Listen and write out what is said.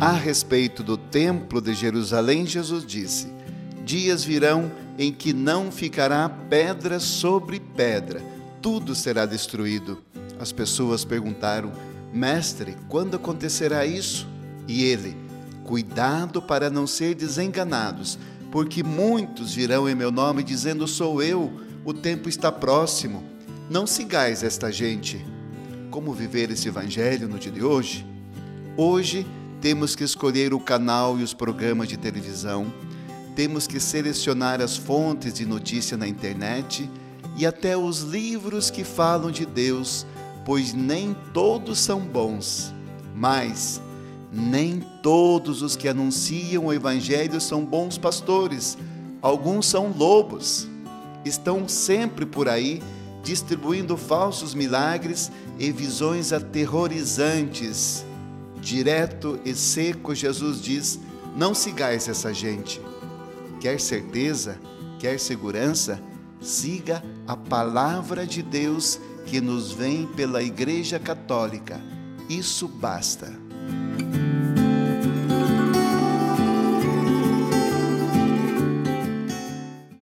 A respeito do Templo de Jerusalém, Jesus disse: Dias virão em que não ficará pedra sobre pedra, tudo será destruído. As pessoas perguntaram: Mestre, quando acontecerá isso? E ele: Cuidado para não ser desenganados, porque muitos virão em meu nome dizendo: Sou eu, o tempo está próximo. Não sigais esta gente. Como viver esse evangelho no dia de hoje? Hoje temos que escolher o canal e os programas de televisão, temos que selecionar as fontes de notícia na internet e até os livros que falam de Deus, pois nem todos são bons, mas nem todos os que anunciam o Evangelho são bons pastores, alguns são lobos, estão sempre por aí distribuindo falsos milagres e visões aterrorizantes. Direto e seco, Jesus diz: Não sigais essa gente. Quer certeza, quer segurança, siga a palavra de Deus que nos vem pela Igreja Católica. Isso basta.